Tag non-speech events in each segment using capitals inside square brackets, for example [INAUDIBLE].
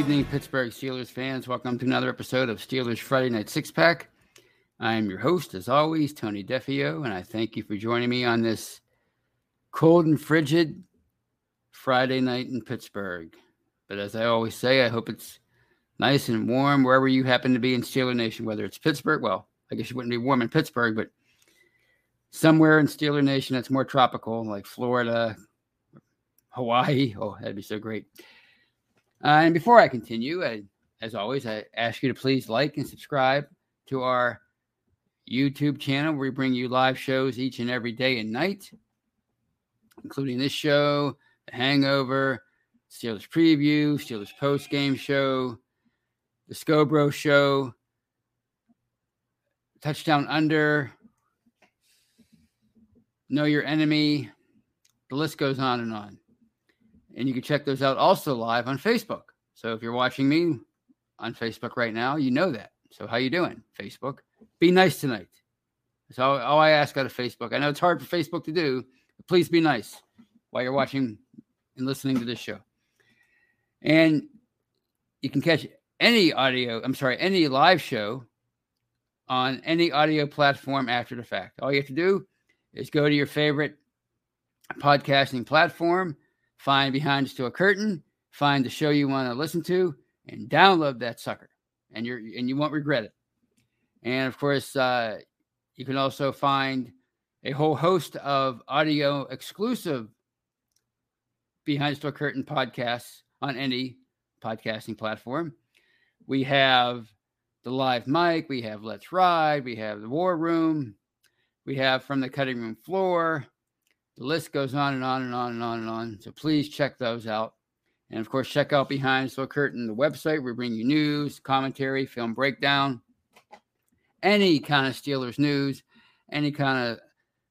Evening, Pittsburgh Steelers fans. Welcome to another episode of Steelers Friday Night Six Pack. I am your host, as always, Tony Defeo, and I thank you for joining me on this cold and frigid Friday night in Pittsburgh. But as I always say, I hope it's nice and warm wherever you happen to be in Steeler Nation, whether it's Pittsburgh. Well, I guess you wouldn't be warm in Pittsburgh, but somewhere in Steeler Nation that's more tropical, like Florida, Hawaii. Oh, that'd be so great. Uh, and before I continue, I, as always, I ask you to please like and subscribe to our YouTube channel where we bring you live shows each and every day and night, including this show, The Hangover, Steelers Preview, Steelers Post Game Show, The Scobro Show, Touchdown Under, Know Your Enemy. The list goes on and on. And you can check those out also live on Facebook. So if you're watching me on Facebook right now, you know that. So how you doing, Facebook? Be nice tonight. That's all, all I ask out of Facebook. I know it's hard for Facebook to do, but please be nice while you're watching and listening to this show. And you can catch any audio, I'm sorry, any live show on any audio platform after the fact. All you have to do is go to your favorite podcasting platform, find Behind the Steel Curtain, find the show you want to listen to, and download that sucker. And you're and you won't regret it. And of course, uh, you can also find a whole host of audio exclusive Behind the Curtain podcasts on any podcasting platform. We have the live mic, we have Let's Ride, we have the War Room, we have From the Cutting Room Floor. The list goes on and on and on and on and on. So please check those out. And of course, check out Behind the Curtain, the website. We bring you news, commentary, film breakdown, any kind of Steelers news, any kind of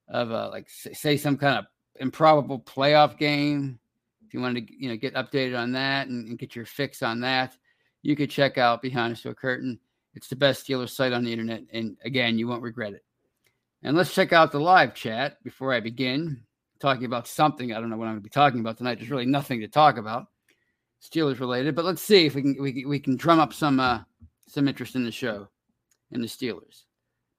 of uh, like say some kind of improbable playoff game. If you want to, you know, get updated on that and, and get your fix on that, you could check out Behind the Curtain. It's the best Steelers site on the internet, and again, you won't regret it. And let's check out the live chat before I begin talking about something. I don't know what I'm going to be talking about tonight. There's really nothing to talk about, Steelers related. But let's see if we can we, can- we can drum up some uh, some interest in the show in the Steelers.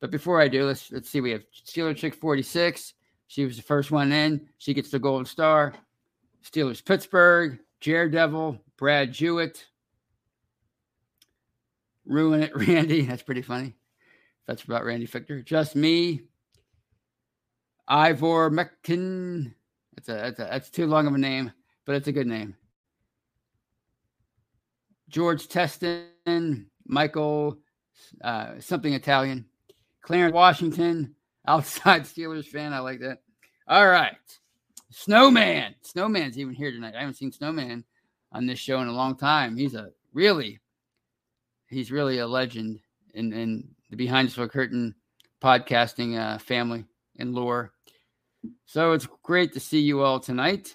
But before I do, let's let's see. We have Steeler Chick 46. She was the first one in. She gets the gold star. Steelers Pittsburgh, Daredevil, Brad Jewett. Ruin it, [LAUGHS] Randy. That's pretty funny. That's about Randy Fichtner. Just me. Ivor Meckin. That's a, that's a that's too long of a name, but it's a good name. George Teston, Michael, uh, something Italian, Clarence Washington, [LAUGHS] outside Steelers fan. I like that. All right. Snowman. Snowman's even here tonight. I haven't seen Snowman on this show in a long time. He's a really, he's really a legend in, in the Behind the Curtain podcasting uh, family and lore. So it's great to see you all tonight.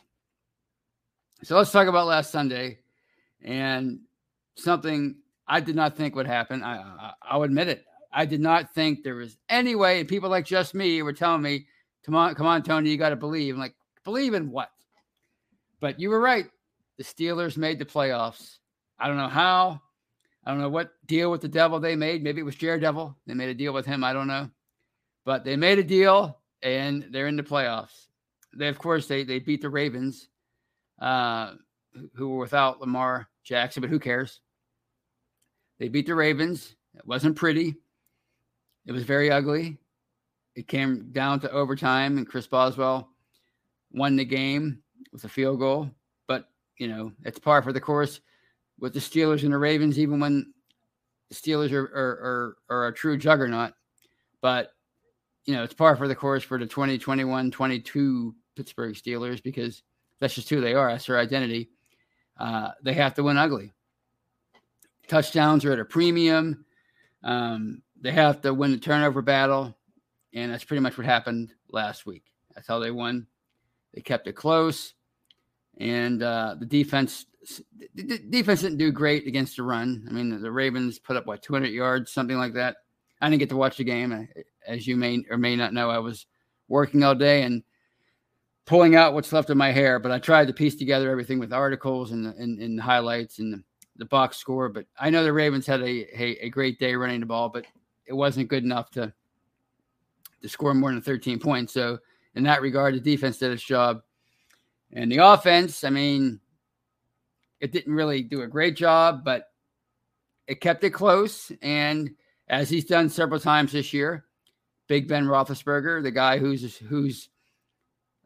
So let's talk about last Sunday and something I did not think would happen. I, I I'll admit it. I did not think there was any way. People like just me were telling me, "Come on, come on, Tony, you got to believe." I'm like, believe in what? But you were right. The Steelers made the playoffs. I don't know how. I don't know what deal with the devil they made. Maybe it was Jared Devil. They made a deal with him. I don't know. But they made a deal and they're in the playoffs. They, of course, they they beat the Ravens, uh, who were without Lamar Jackson, but who cares? They beat the Ravens. It wasn't pretty. It was very ugly. It came down to overtime, and Chris Boswell won the game with a field goal. But, you know, it's par for the course with the Steelers and the Ravens, even when the Steelers are, are, are, are a true juggernaut. But, you know, it's par for the course for the 2021 22 Pittsburgh Steelers because that's just who they are. That's their identity. Uh, they have to win ugly. Touchdowns are at a premium. Um, they have to win the turnover battle. And that's pretty much what happened last week. That's how they won. They kept it close. And uh, the defense the defense didn't do great against the run. I mean, the Ravens put up what 200 yards, something like that. I didn't get to watch the game, as you may or may not know. I was working all day and pulling out what's left of my hair, but I tried to piece together everything with articles and and, and highlights and the, box score. But I know the Ravens had a, a, a great day running the ball, but it wasn't good enough to to score more than 13 points. So in that regard, the defense did its job, and the offense. I mean, it didn't really do a great job, but it kept it close. And as he's done several times this year, Big Ben Roethlisberger, the guy who's who's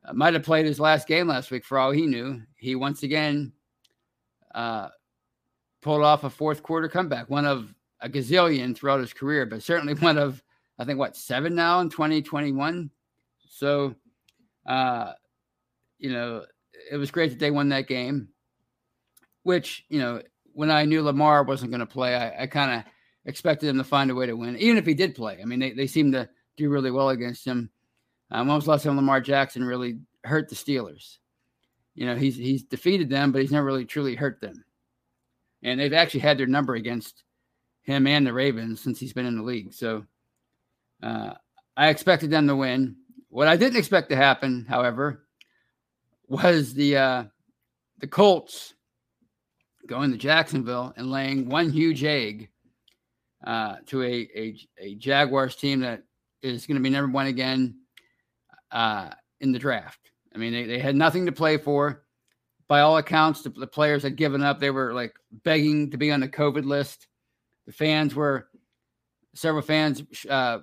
uh, might have played his last game last week for all he knew, he once again uh, pulled off a fourth quarter comeback, one of a gazillion throughout his career, but certainly [LAUGHS] one of I think what seven now in 2021. So, uh, you know, it was great that they won that game which, you know, when I knew Lamar wasn't going to play, I, I kind of expected him to find a way to win, even if he did play. I mean, they, they seem to do really well against him. Um, when was last time Lamar Jackson really hurt the Steelers? You know, he's he's defeated them, but he's never really truly hurt them. And they've actually had their number against him and the Ravens since he's been in the league. So uh, I expected them to win. What I didn't expect to happen, however, was the uh, the Colts going to Jacksonville and laying one huge egg uh, to a, a, a Jaguars team that is going to be number one again uh, in the draft. I mean, they, they had nothing to play for. By all accounts, the, the players had given up. They were like begging to be on the COVID list. The fans were, several fans uh,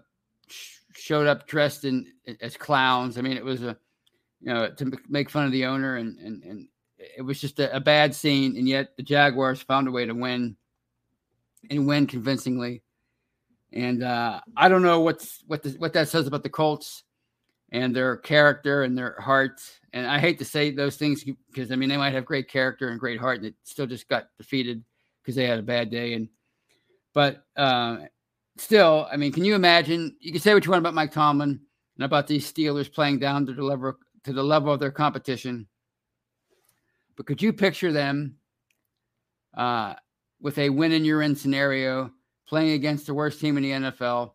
showed up dressed in as clowns. I mean, it was a, you know, to make fun of the owner and and and it was just a, a, bad scene, and yet the Jaguars found a way to win and win convincingly. And uh, I don't know what's what the, what that says about the Colts and their character and their heart. And I hate to say those things because I mean they might have great character and great heart, and it still just got defeated because they had a bad day. And but uh, still, I mean, can you imagine? You can say what you want about Mike Tomlin and about these Steelers playing down to the level to the level of their competition but could you picture them uh, with a win in your in scenario, playing against the worst team in the NFL,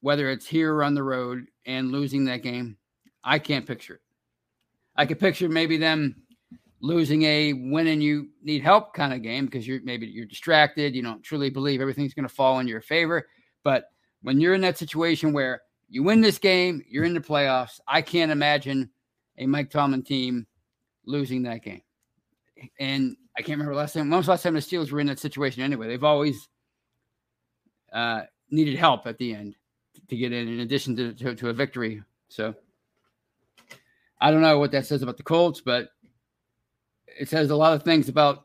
whether it's here or on the road, and losing that game? I can't picture it. I could picture maybe them losing a win and you need help kind of game because you're maybe you're distracted, you don't truly believe everything's going to fall in your favor. But when you're in that situation where you win this game, you're in the playoffs. I can't imagine a Mike Tomlin team losing that game and I can't remember last time. When was last time the Steelers were in that situation? Anyway, they've always uh, needed help at the end. to get in, in addition to, to, to a victory. So I don't know what that says about the Colts, but it says a lot of things about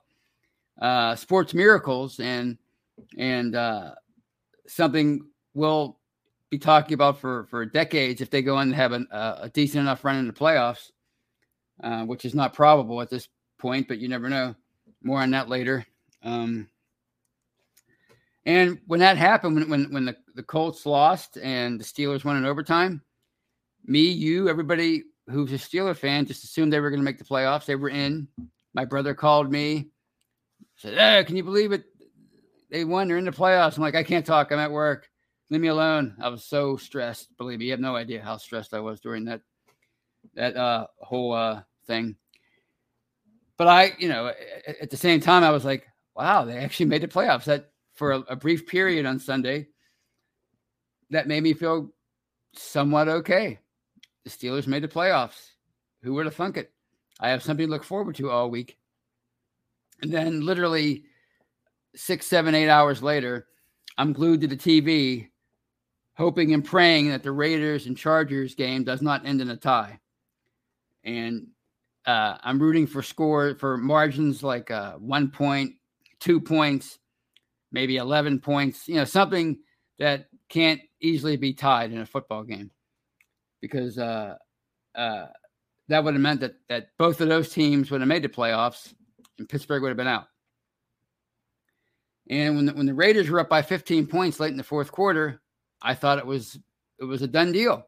uh, sports miracles and and uh, something we'll be talking about for for decades if they go in and have an, uh, a decent enough run in the playoffs, uh, which is not probable at this point, but you never know. More on that later. Um, and when that happened, when when, when the, the Colts lost and the Steelers won in overtime, me, you, everybody who's a Steeler fan just assumed they were going to make the playoffs. They were in. My brother called me, said, "Hey, can you believe it? They won. They're in the playoffs." I'm like, "I can't talk. I'm at work. Leave me alone." I was so stressed. Believe me, you have no idea how stressed I was during that that uh, whole uh, thing. But I, you know, at the same time, I was like, "Wow, they actually made the playoffs." That for a, a brief period on Sunday, that made me feel somewhat okay. The Steelers made the playoffs. Who would have thunk it? I have something to look forward to all week. And then, literally six, seven, eight hours later, I'm glued to the TV, hoping and praying that the Raiders and Chargers game does not end in a tie. And uh, I'm rooting for score for margins like uh, one point, two points, maybe 11 points, you know, something that can't easily be tied in a football game because uh, uh, that would have meant that, that both of those teams would have made the playoffs and Pittsburgh would have been out. And when the, when the Raiders were up by 15 points late in the fourth quarter, I thought it was it was a done deal.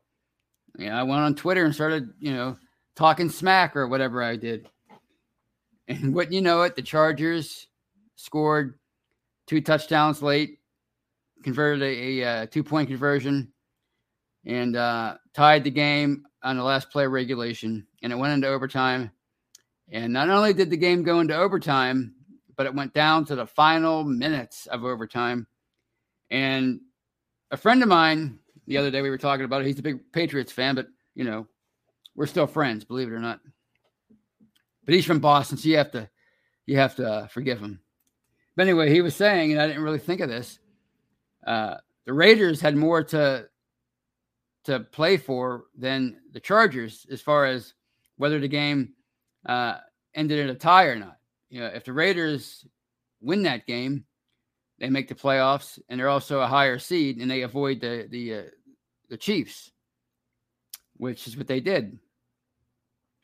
Yeah, I went on Twitter and started, you know, talking smack or whatever I did. And [LAUGHS] wouldn't you know it, the Chargers scored two touchdowns late, converted a, a, a uh, two point conversion, and uh, tied the game on the last play regulation. And it went into overtime. And not only did the game go into overtime, but it went down to the final minutes of overtime. And a friend of mine, the other day we were talking about it, he's a big Patriots fan, but you know, we're still friends, believe it or not. But he's from Boston, so you have to you have to uh, forgive him. But anyway, he was saying, and I didn't really think of this. Uh, the Raiders had more to to play for than the Chargers as far as whether the game uh, ended in a tie or not. You know, if the Raiders win that game, they make the playoffs, and they're also a higher seed, and they avoid the the uh, the Chiefs, which is what they did.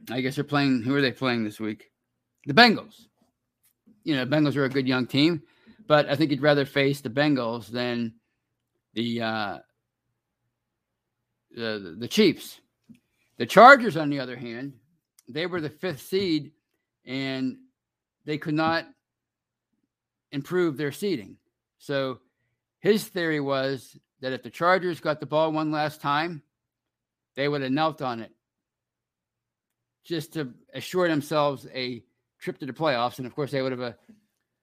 I guess they're playing. Who are they playing this week? The Bengals you know, Bengals are a good young team, but I think you'd rather face the Bengals than the uh, the the Chiefs. The Chargers, on the other hand, they were the fifth seed, and they could not improve their seeding. So his theory was that if the Chargers got the ball one last time, they would have knelt on it just to assure themselves a trip to the playoffs, and of course they would have uh,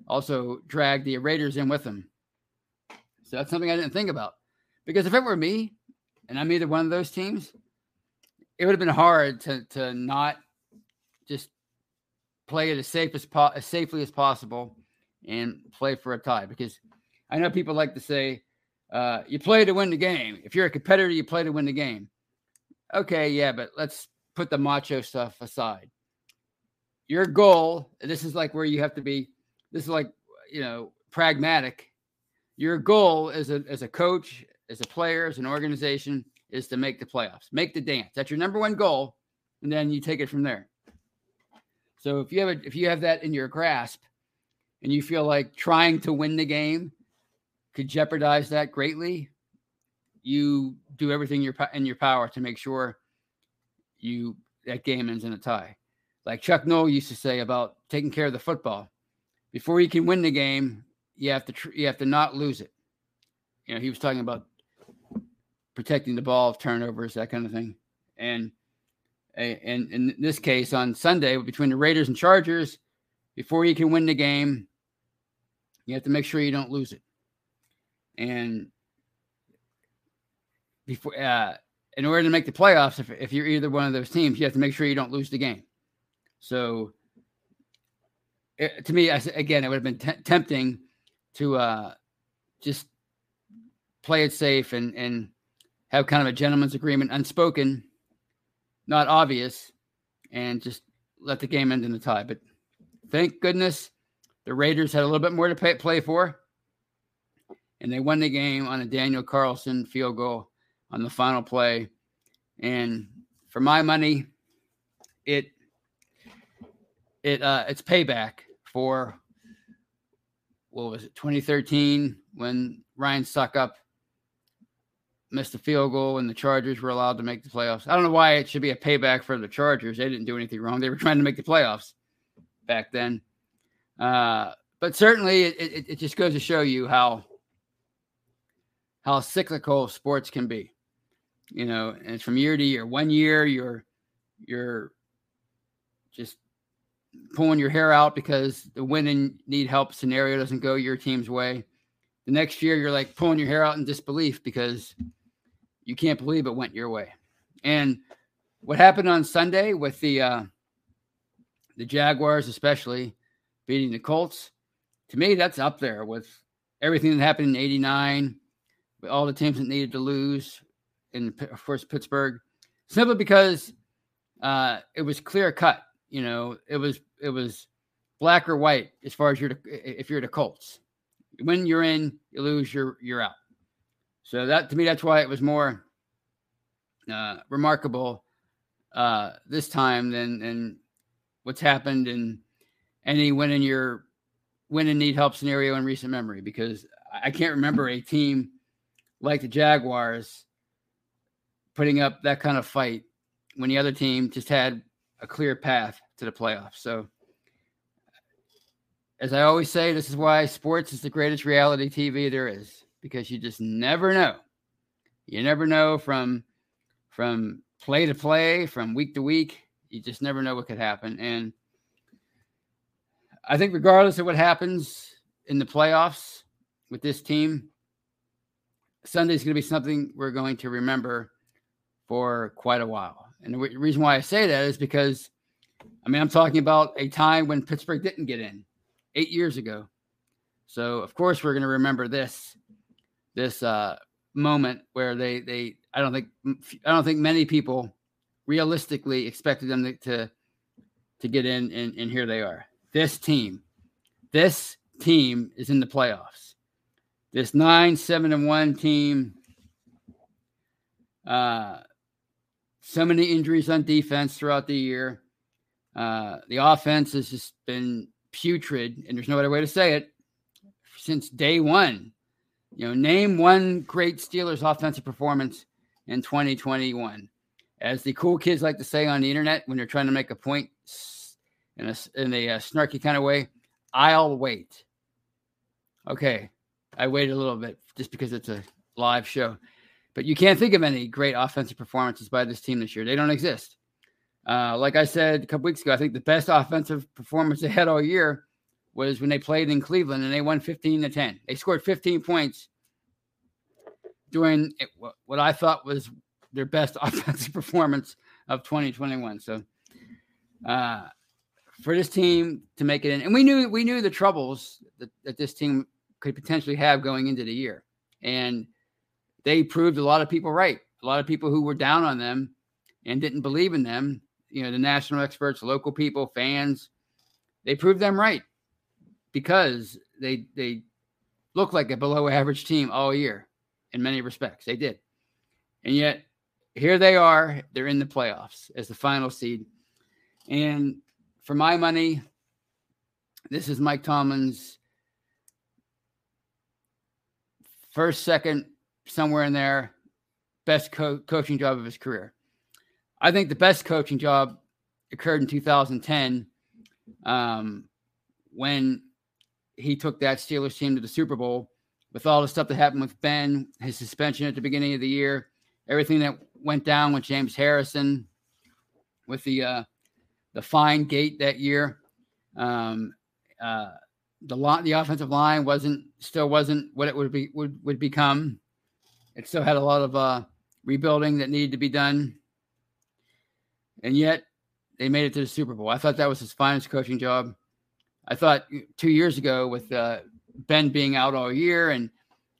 also dragged the Raiders in with them. So that's something I didn't think about because if it were me and I'm either one of those teams, it would have been hard to to not just play it as safe as po- as safely as possible and play for a tie because I know people like to say uh, you play to win the game. If you're a competitor, you play to win the game. Okay, yeah, but let's put the macho stuff aside your goal, this is like where you have to be, this is like, you know, pragmatic. Your goal as a, as a coach, as a player, as an organization is to make the playoffs, make the dance. That's your number one goal. And then you take it from there. So if you have a, if you have that in your grasp and you feel like trying to win the game could jeopardize that greatly, you do everything in your power to make sure you that game ends in a tie like Chuck Noll used to say about taking care of the football. Before you can win the game, you have to tr- you have to not lose it. You know, he was talking about protecting the ball, turnovers, that kind of thing. And and in this case, on Sunday between the Raiders and Chargers, before you can win the game, you have to make sure you don't lose it. And before, uh, in order to make the playoffs, if, if you're either one of those teams, you have to make sure you don't lose the game. So it, to me, I, again, it would have been t- tempting to uh, just play it safe and and have kind of a gentleman's agreement, unspoken, not obvious, and just let the game end in a tie. But thank goodness the Raiders had a little bit more to pay, play for, and they won the game on a Daniel Carlson field goal on the final play. And for my money, it it uh, it's payback for what was it 2013 when Ryan Succop missed a field goal and the Chargers were allowed to make the playoffs. I don't know why it should be a payback for the Chargers. They didn't do anything wrong. They were [LAUGHS] trying to make the playoffs back then. Uh, but certainly, it, it, it just goes to show you how how cyclical sports can be. You know, and from year to year. One year you're you're just pulling your hair out because the win and need help scenario doesn't go your team's way. The next year you're like pulling your hair out in disbelief because you can't believe it went your way. And what happened on Sunday with the uh, the Jaguars, especially beating the Colts, to me that's up there with everything that happened in '89, with all the teams that needed to lose, in course Pittsburgh, simply because uh, it was clear cut. You know, it was it was black or white as far as you're if you're the Colts. When you're in, you lose, you're you're out. So that to me, that's why it was more uh, remarkable uh, this time than than what's happened in any win in your win and need help scenario in recent memory. Because I can't remember a team like the Jaguars putting up that kind of fight when the other team just had a clear path to the playoffs. So as I always say, this is why sports is the greatest reality TV there is because you just never know. You never know from from play to play, from week to week. You just never know what could happen. And I think regardless of what happens in the playoffs with this team, Sunday is going to be something we're going to remember for quite a while. And the reason why I say that is because, I mean, I'm talking about a time when Pittsburgh didn't get in eight years ago. So of course we're going to remember this this uh, moment where they they I don't think I don't think many people realistically expected them to to, to get in, and, and here they are. This team, this team is in the playoffs. This nine seven and one team. Uh, so many injuries on defense throughout the year. Uh, the offense has just been putrid, and there's no other way to say it, since day one. You know, name one great Steelers offensive performance in 2021. As the cool kids like to say on the internet when they're trying to make a point in a, in a, uh, snarky kind of way, I'll wait. Okay, I waited a little bit just because it's a live show. But you can't think of any great offensive performances by this team this year. They don't exist. Uh, like I said a couple weeks ago, I think the best offensive performance [LAUGHS] they had all year was when they played in Cleveland and they won 15 to 10. They scored 15 points during what I thought was their best [LAUGHS] offensive performance of 2021. So, uh, for this team to make it in, and we knew we knew the troubles that, that this team could potentially have going into the year, and they proved a lot of people right. A lot of people who were down on them and didn't believe in them you know the national experts, local people, fans, they proved them right because they they looked like a below average team all year in many respects. They did. And yet here they are, they're in the playoffs as the final seed. And for my money, this is Mike Tomlin's first, second, somewhere in there, best co- coaching job of his career. I think the best coaching job occurred in 2010 um, when he took that Steelers team to the Super Bowl with all the stuff that happened with Ben, his suspension at the beginning of the year, everything that went down with James Harrison, with the uh, the fine gate that year. Um, uh, the line, the offensive line wasn't still wasn't what it would be would would become. It still had a lot of uh, rebuilding that needed to be done and yet they made it to the Super Bowl. I thought that was his finest coaching job. I thought two years ago with uh, Ben being out all year and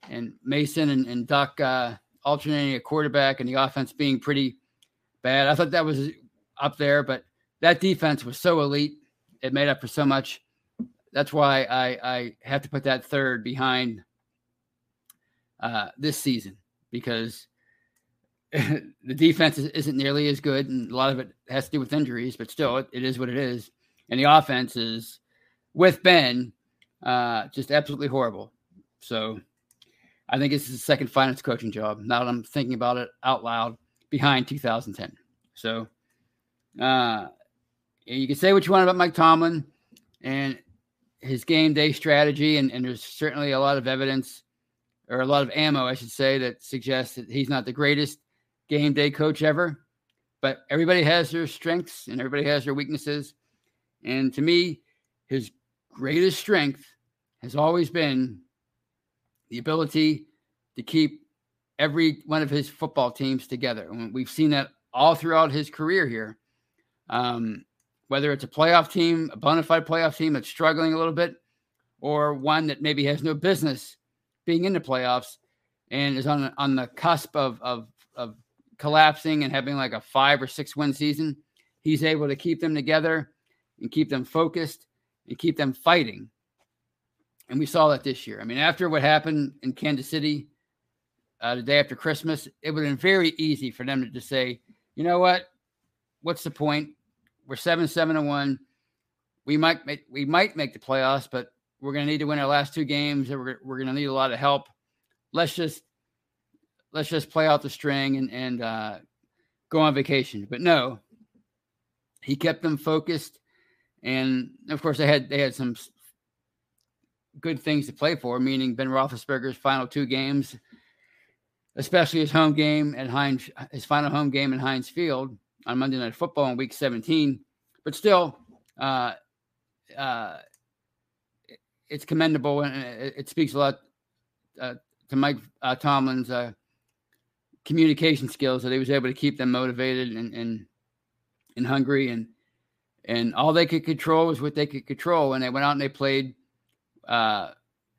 and Mason and, and Duck uh, alternating a quarterback and the offense being pretty bad. I thought that was up there, but that defense was so elite. It made up for so much. That's why I, I have to put that third behind uh, this season because [LAUGHS] the defense isn't nearly as good, and a lot of it has to do with injuries. But still, it, it is what it is. And the offense is with Ben uh, just absolutely horrible. So I think this is the second finest coaching job. Now that I'm thinking about it out loud, behind 2010. So uh, you can say what you want about Mike Tomlin and his game day strategy, and, and there's certainly a lot of evidence or a lot of ammo, I should say, that suggests that he's not the greatest game day coach ever. But everybody has their strengths and everybody has their weaknesses. And to me, his greatest strength has always been the ability to keep every one of his football teams together. And we've seen that all throughout his career here. Um, whether it's a playoff team, a bona fide playoff team that's struggling a little bit, or one that maybe has no business being in the playoffs and is on on the cusp of of of collapsing and having like a five or six win season, he's able to keep them together and keep them focused and keep them fighting. And we saw that this year. I mean, after what happened in Kansas City uh, the day after Christmas, it would have been very easy for them to just say, you know what? What's the point? We're seven, seven, and one. We might make we might make the playoffs, but we're going to need to win our last two games. And we're we're going to need a lot of help. Let's just let's just play out the string and and uh, go on vacation. But no, he kept them focused, and of course they had they had some good things to play for, meaning Ben Roethlisberger's final two games, especially his home game at Heinz, his final home game in Heinz Field on Monday Night Football in Week 17. But still, uh, uh, it's commendable and it, it speaks a lot uh, to Mike uh, Tomlin's uh, communication skills that he was able to keep them motivated and and, and hungry and and all they could control was what they could control. And they went out and they played uh,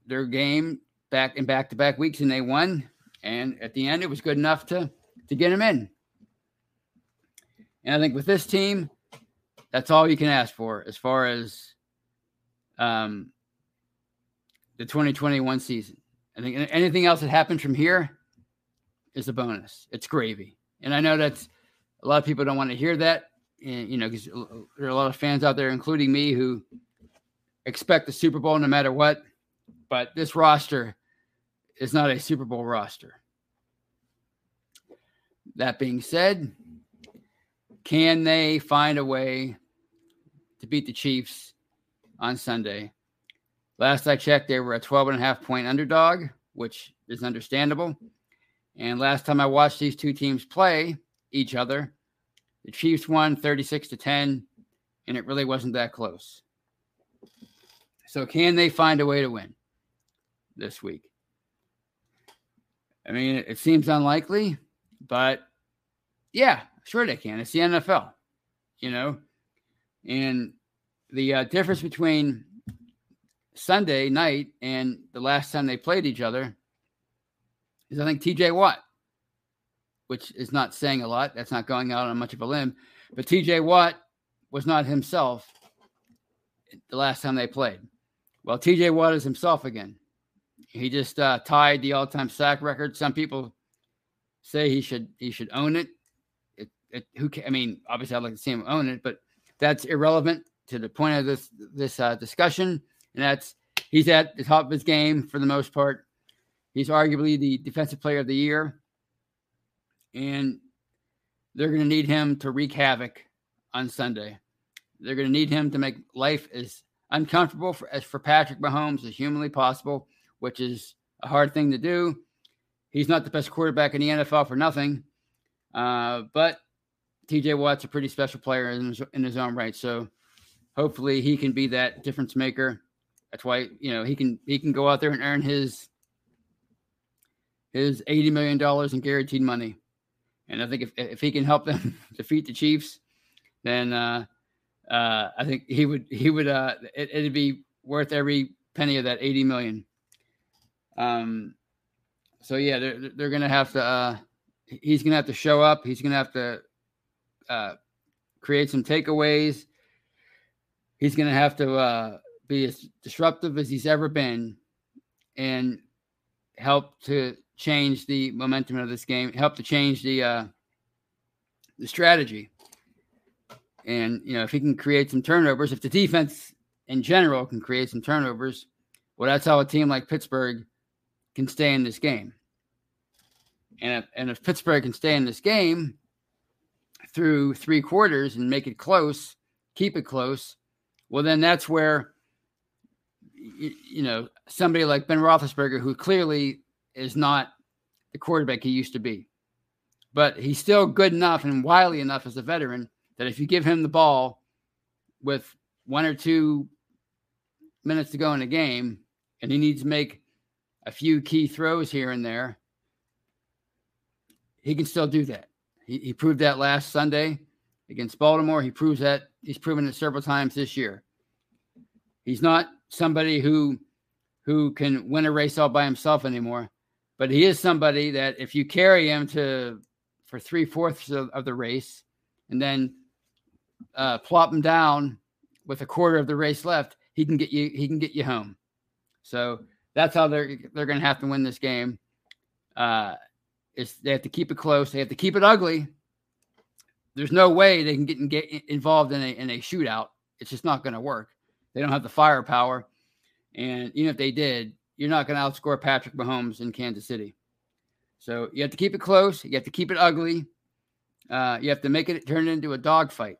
their game back in back to back weeks and they won. And at the end it was good enough to to get them in. And I think with this team that's all you can ask for as far as um the 2021 season. I think anything else that happens from here is a bonus. It's gravy. And I know that's a lot of people don't want to hear that. And, you know, because there are a lot of fans out there, including me, who expect the Super Bowl no matter what. But this roster is not a Super Bowl roster. That being said, can they find a way to beat the Chiefs on Sunday? Last I checked, they were a 12 and a half point underdog, which is understandable. And last time I watched these two teams play each other, the Chiefs won 36 to 10, and it really wasn't that close. So, can they find a way to win this week? I mean, it seems unlikely, but yeah, sure they can. It's the NFL, you know? And the uh, difference between Sunday night and the last time they played each other is I think TJ Watt, which is not saying a lot. That's not going out on much of a limb. But TJ Watt was not himself the last time they played. Well, TJ Watt is himself again. He just uh, tied the all-time sack record. Some people say he should he should own it. It, it who I mean, obviously I'd like to see him own it, but that's irrelevant to the point of this this uh, discussion. And that's he's at the top of his game for the most part. He's arguably the defensive player of the year. And they're going to need him to wreak havoc on Sunday. They're going to need him to make life as uncomfortable for, as for Patrick Mahomes as humanly possible, which is a hard thing to do. He's not the best quarterback in the NFL for nothing, uh, but TJ Watt's a pretty special player in his, in his own right. So hopefully he can be that difference maker. That's why you know he can he can go out there and earn his his eighty million dollars in guaranteed money. And I think if if he can help them [LAUGHS] defeat the Chiefs, then uh, uh, I think he would he would uh, it, it'd be worth every penny of that eighty million. Um, so yeah, they're they're gonna have to. Uh, he's gonna have to show up. He's gonna have to uh, create some takeaways. He's gonna have to uh, be as disruptive as he's ever been, and help to change the momentum of this game. Help to change the uh, the strategy. And you know, if he can create some turnovers, if the defense in general can create some turnovers, well, that's how a team like Pittsburgh can stay in this game. And if, and if Pittsburgh can stay in this game through three quarters and make it close, keep it close, well, then that's where, you, you know, somebody like Ben Roethlisberger, who clearly is not the quarterback he used to be, but he's still good enough and wily enough as a veteran that if you give him the ball with one or two minutes to go in a game and he needs to make a few key throws here and there, he can still do that. He, he proved that last Sunday against Baltimore. He proves that he's proven it several times this year. He's not somebody who who can win a race all by himself anymore, but he is somebody that if you carry him to for three fourths of, of, the race and then uh, plop him down with a quarter of the race left, he can get you he can get you home. So that's how they're they're going to have to win this game. Uh, is they have to keep it close. They have to keep it ugly. There's no way they can get, get involved in a in a shootout. It's just not going to work. They don't have the firepower, and even if they did, you're not going to outscore Patrick Mahomes in Kansas City. So you have to keep it close. You have to keep it ugly. Uh, you have to make it turn into a dog fight,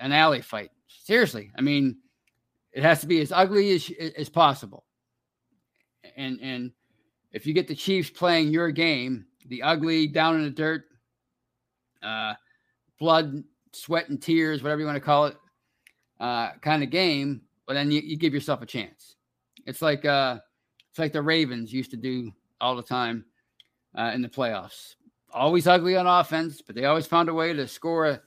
an alley fight. Seriously, I mean, it has to be as ugly as as possible. And and if you get the Chiefs playing your game, the ugly, down in the dirt, uh, blood, sweat, and tears, whatever you want to call it, uh, kind of game, but then you, you, give yourself a chance. It's like uh, it's like the Ravens used to do all the time uh, in the playoffs. Always ugly on offense, but they always found a way to score a,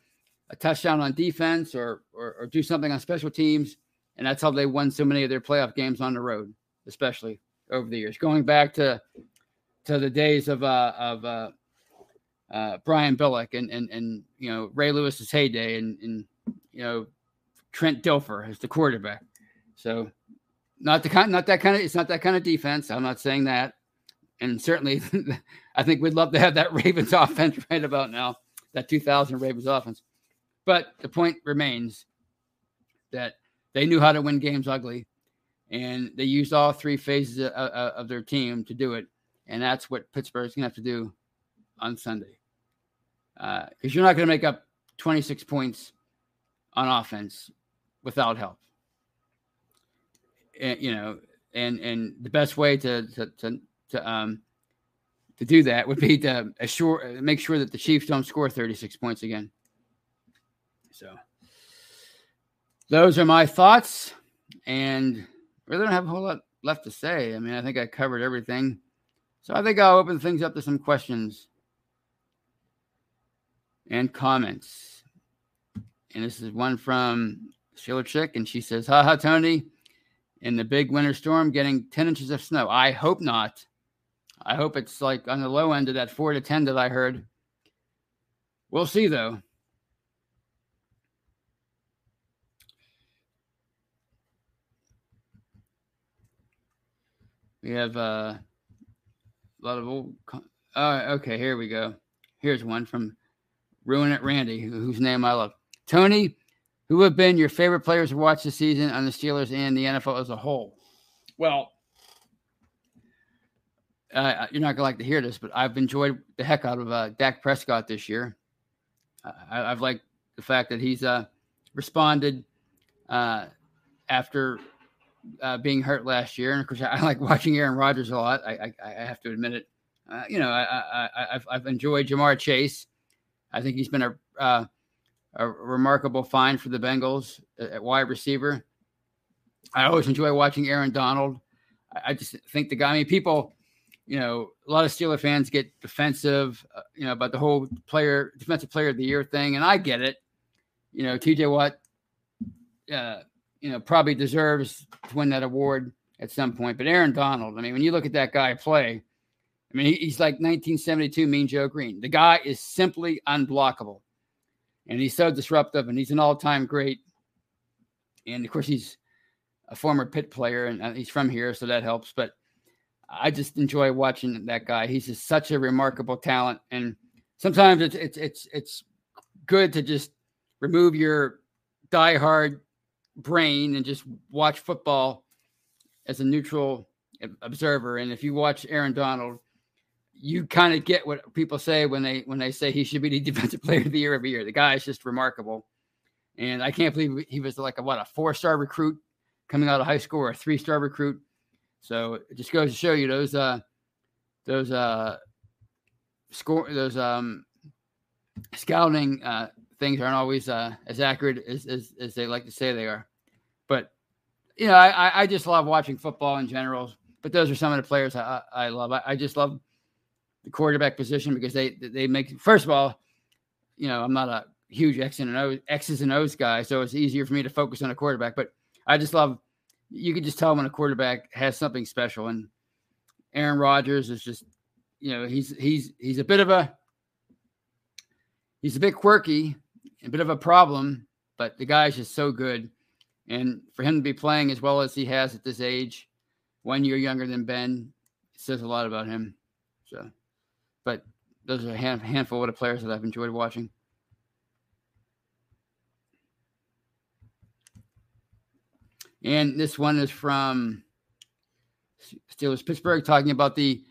a touchdown on defense or, or, or do something on special teams, and that's how they won so many of their playoff games on the road, especially over the years, going back to to the days of uh, of uh, uh, Brian Billick and and and you know Ray Lewis's heyday and and you know Trent Dilfer as the quarterback. So not the kind, not that kind of. It's not that kind of defense. I'm not saying that, and certainly, [LAUGHS] I think we'd love to have that [LAUGHS] Ravens offense right about now. That 2000 Ravens offense, but the point remains that they knew how to win games ugly and they used all three phases of, of their team to do it. And that's what Pittsburgh's going to have to do on Sunday. Because uh, you're not going to make up 26 points on offense without help. And, you know, and and the best way to to to, to um to do that would be to assure make sure that the Chiefs don't score 36 points again. So those are my thoughts and really don't have a whole lot left to say. I mean, I think I covered everything. So I think I'll open things up to some questions and comments. And this is one from Steeler Chick, and she says, "Ha ha, Tony, in the big winter storm, getting 10 inches of snow. I hope not. I hope it's like on the low end of that four to 10 that I heard. We'll see, though. We have uh, a lot of old. Con- oh, okay. Here we go. Here's one from Ruin It Randy, whose name I love. Tony, who have been your favorite players to watch this season on the Steelers and the NFL as a whole? Well, uh, you're not gonna like to hear this, but I've enjoyed the heck out of uh, Dak Prescott this year. I, have liked the fact that he's uh, responded uh, after uh, being hurt last year, and of course, I, [LAUGHS] I, like watching Aaron Rodgers a lot. I, I, I have to admit it. Uh, you know, I, have I've enjoyed Ja'Marr Chase. I think he's been a uh, a remarkable find for the Bengals at wide receiver. I always enjoy watching Aaron Donald. I, just think the guy. I mean, people, you know, a lot of Steeler fans get defensive, uh, you know, about the whole player defensive player of the year thing, and I get it. You know, T.J. Watt. Uh, you know, probably deserves to win that award at some point. But Aaron Donald, I mean, when you look at that guy play, I mean, he's like 1972 Mean Joe Greene. The guy is simply unblockable. And he's so disruptive and he's an all time great. And of course, he's a former Pitt player and uh, he's from here, so that helps. But I just enjoy watching that guy. He's just such a remarkable talent. And sometimes it's, it's, it's, it's good to just remove your die-hard brain and just watch football as a neutral observer. And if you watch Aaron Donald, you kind of get what people say when they when they say he should be the [LAUGHS] defensive player of the year every year. The guy is just remarkable, and I can't believe he was like a what a four star recruit coming out of high school or a three star recruit. So it just goes to show you those uh those uh score those um scouting uh things aren't always uh as accurate as as, as they like to say they are. But you know, I I just love watching football in general. But those are some of the players I I love. I, I just love the quarterback position because they they make first of all, you know, I'm not a huge X and O X's and O's guy, so it's easier for me to focus on a quarterback. But I just love you can just tell when a quarterback has something special. And Aaron Rodgers is just, you know, he's he's he's a bit of a he's a bit quirky, a bit of a problem, but the guy's just so good. And for him to be playing as well as he has at this age, one year younger than Ben, says a lot about him. So but those are a hand, handful of players that I've enjoyed watching. And this one is from Steelers Pittsburgh, talking about the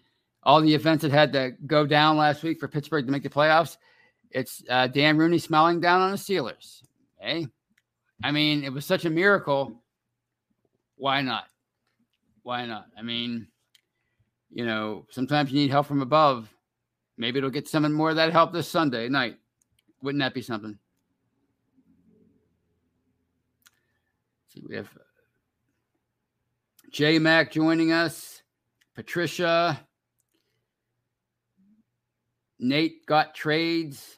all the events that had to go down last week for Pittsburgh to make the playoffs. It's uh, Dan Rooney smiling down on the Steelers. Hey, I mean, it was such a miracle. Why not? Why not? I mean, you know, sometimes you need help from above. Maybe it'll get some more of that help this Sunday night. Wouldn't that be something? Let's see, we have uh, J Mac joining us, Patricia, Nate got trades,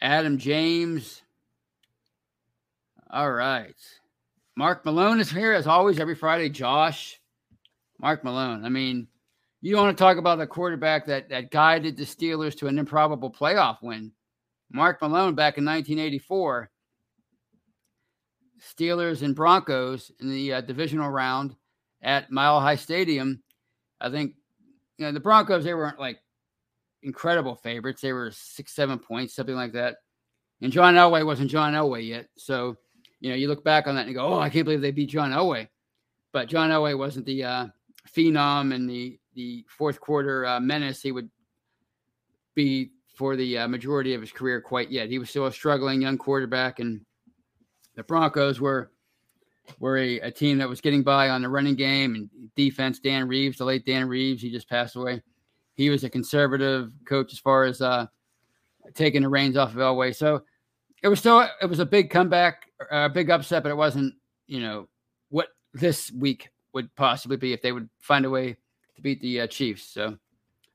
Adam James. All right. Mark Malone is here as always every Friday. Josh, Mark Malone. I mean, you want to talk about the quarterback that that guided the Steelers to an improbable playoff win. Mark Malone back in 1984. Steelers and Broncos in the uh, divisional round at Mile High Stadium. I think you know the Broncos they weren't like incredible favorites. They were six, seven points, something like that. And John Elway wasn't John Elway yet. So, you know, you look back on that and you go, oh, I can't believe they beat John Elway. But John Elway wasn't the uh, phenom and the the fourth quarter uh, menace he would be for the uh, majority of his career quite yet. He was still a struggling young quarterback, and the Broncos were were a, a, team that was getting by on the running game and defense. Dan Reeves, the late Dan Reeves, he just passed away. He was a conservative coach as far as uh, taking the reins off of Elway. So it was still it was a big comeback, a big upset, but it wasn't you know what this week would possibly be if they would find a way to beat the uh, Chiefs. So,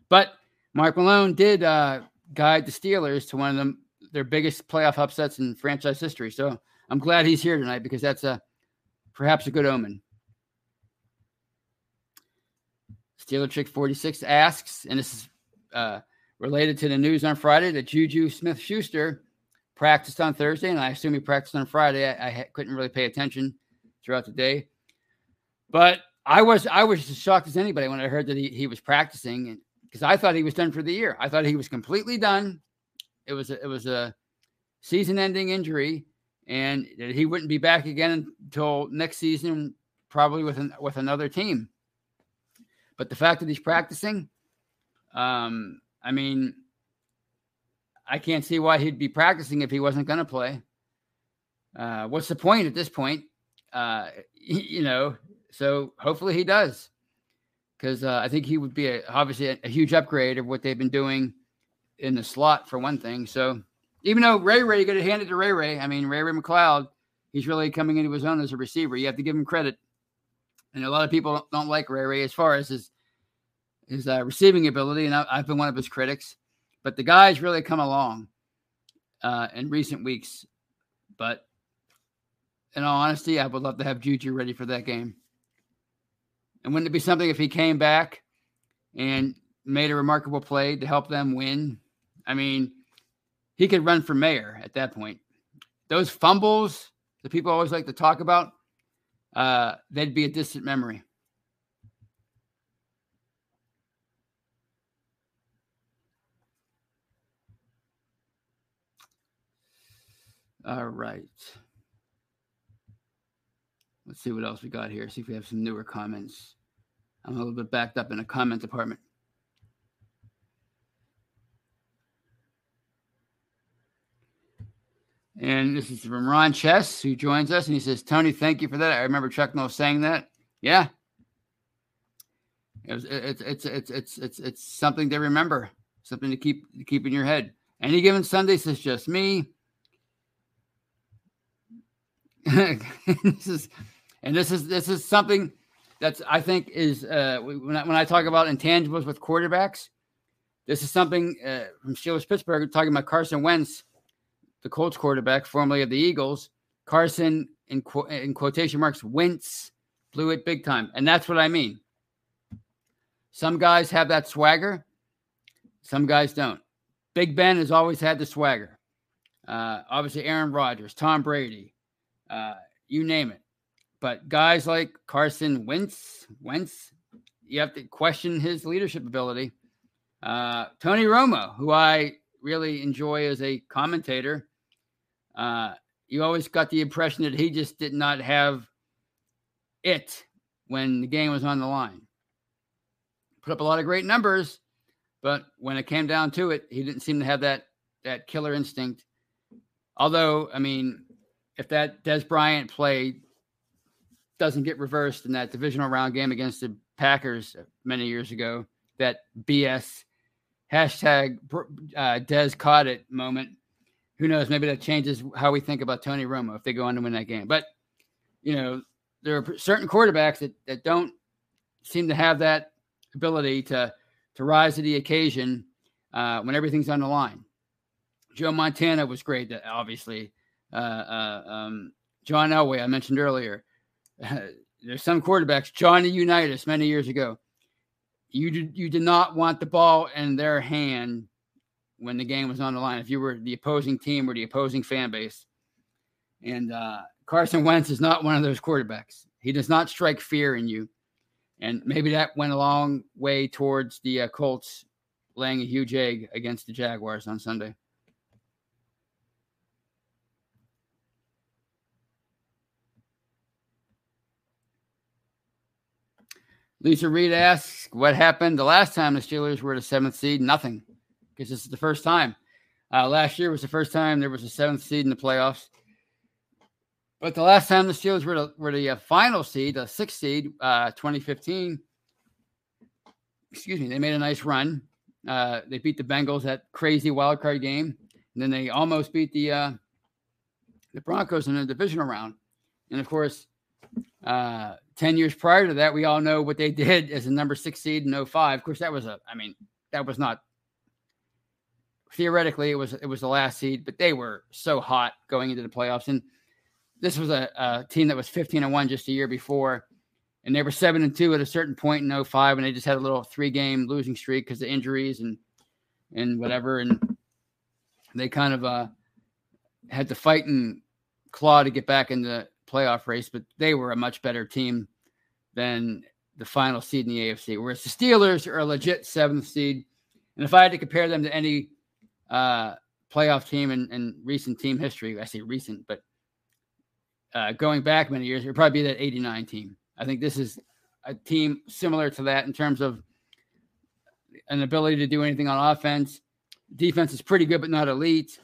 but Mark Malone did uh, guide the Steelers to one of them their biggest playoff upsets in franchise history. So I'm glad he's here tonight because that's a perhaps a good omen. Steeler Chick 46 asks, and this is uh, related to the news on Friday that Juju Smith Schuster practiced on Thursday, and I assume he practiced on Friday. I, I couldn't really pay attention throughout the day, but I was I was as shocked as anybody when I heard that he, he was practicing because I thought he was done for the year. I thought he was completely done. It was a, it was a season-ending injury, and that he wouldn't be back again until next season, probably with an, with another team. But the fact that he's practicing, um, I mean, I can't see why he'd be practicing if he wasn't going to play. Uh, what's the point at this point? Uh, [LAUGHS] you know, so hopefully he does, because uh, I think he would be a, obviously a, a, huge upgrade of what they've been doing in the slot for one thing. So even though Ray Ray you got to hand it to Ray Ray, I mean Ray Ray McCloud, he's really coming into his own as a receiver. You have to give him credit, and a lot of people don't like Ray Ray as far as his his uh, receiving ability, and I, have been one of his critics. But the guy's really come along uh, in recent weeks. But in all honesty, I would love to have Juju ready for that game. And wouldn't it be something if he came back and made a remarkable play to help them win. I mean, he could run for mayor at that point. Those fumbles that people always like to talk about, uh, they'd be a distant memory. All right. Let's see what else we got here. See if we have some newer comments. I'm a little bit backed up in the comment department. And this is from Ron Chess, who joins us, and he says, "Tony, thank you for that. I remember Chuck Noll saying that. Yeah, it was, it's it's it's it's it's it's something to remember, something to keep to keep in your head. Any given Sunday says just me. [LAUGHS] this is, and this is this is something that's I think is uh, when I, when I talk about intangibles with quarterbacks, this is something uh, from Steelers Pittsburgh talking about Carson Wentz the Colts quarterback, formerly of the Eagles. Carson, in, qu- in quotation marks, Wentz blew it big time. And that's what I mean. Some guys have that swagger, some guys don't. Big Ben has always had the swagger. Uh, obviously, Aaron Rodgers, Tom Brady, uh, you name it. But guys like Carson Wentz, Wentz, you have to question his leadership ability. Uh, Tony Romo, who I really enjoy as a commentator, uh, you always got the impression that he just did not have it when the game was on the line. Put up a lot of great numbers, but when it came down to it, he didn't seem to have that that killer instinct. Although, I mean, if that Dez Bryant play doesn't get reversed in that divisional round game against the Packers many years ago, that BS hashtag uh, Dez caught it moment who knows? Maybe that changes how we think about Tony Romo if they go on to win that game. But you know, there are certain quarterbacks that, that don't seem to have that ability to to rise to the occasion uh, when everything's on the line. Joe Montana was great. Obviously, uh, uh, um, John Elway I mentioned earlier. [LAUGHS] there's some quarterbacks, Johnny Unitas, many years ago. You did, you did not want the ball in their hand when the game was on the line. If you were the opposing team or the opposing fan base, and uh, Carson Wentz is not one of those quarterbacks. He does not strike fear in you, and maybe that went a long way towards the uh, Colts laying a huge egg against the Jaguars on Sunday. Lisa Reed asks, "What happened the last time the Steelers were the seventh seed? Nothing because this is the first time. Uh, last year was the first time there was a seventh seed in the playoffs. But the last time the Steelers were the, were the uh, final seed, the sixth seed, uh, 2015, excuse me, they made a nice run. Uh, they beat the Bengals that crazy wild card game, and then they almost beat the uh, the Broncos in the divisional round. And of course, uh, 10 years prior to that, we all know what they did as a number six seed in 05. Of course, that was a, I mean, that was not theoretically it was it was the last seed, but they were so hot going into the playoffs. And this was a, a team that was 15 and 1 just a year before. And they were seven and two at a certain point in 05, and they just had a little three game losing streak because of injuries and and whatever. And they kind of uh, had to fight and claw to get back in the playoff race, but they were a much better team than the final seed in the AFC. Whereas the Steelers are a legit seventh seed. And if I had to compare them to any uh, playoff team in, in, recent team history. I say recent, but uh, going back many years, it would probably be that 89 team. I think this is a team similar to that in terms of an ability to do anything on offense. Defense is pretty good, but not elite.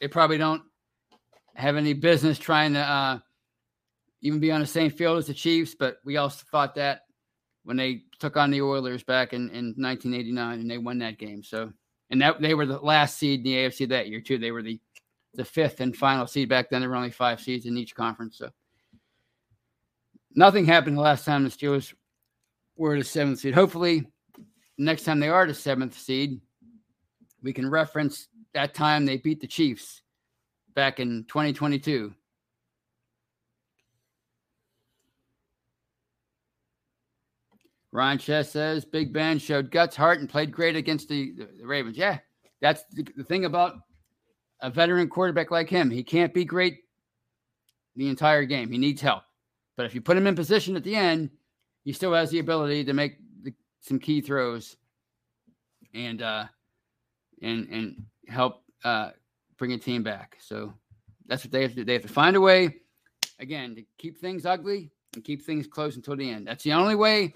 They probably don't have any business trying to uh, even be on the same field as the Chiefs, but we also thought that when they took on the Oilers back in, in 1989 and they won that game. So and that they were the last seed in the AFC that year too. They were the the fifth and final seed back then. There were only five seeds in each conference, so nothing happened the last time the Steelers were the seventh seed. Hopefully, next time they are the seventh seed, we can reference that time they beat the Chiefs back in 2022. Ron Chess says Big Ben showed guts, heart, and played great against the, the, Ravens. Yeah, that's the, the thing about a veteran quarterback like him. He can't be great the entire game. He needs help. But if you put him in position at the end, he still has the ability to make the, some key throws and uh, and and help uh, bring a team back. So that's what they have to do. They have to find a way, again, to keep things ugly and keep things close until the end. That's the only way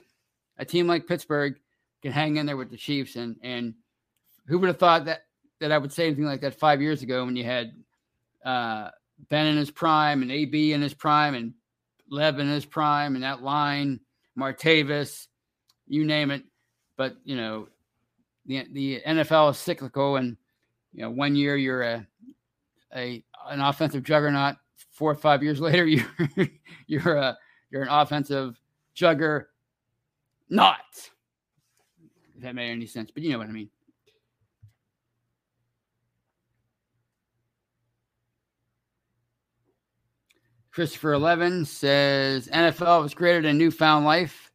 a team like Pittsburgh can hang in there with the Chiefs. And and who would have thought that that I would say anything like that five years ago when you had uh, Ben in his prime and AB in his prime and Lev in his prime and that line, Martavis, you name it. But you know, the the NFL is cyclical, and you know, one year you're a a an offensive juggernaut. Four or five years [LAUGHS] later, you're you're a you're an offensive jugger not. If that made any sense, but you know what I mean. Christopher Eleven says NFL was created a newfound life.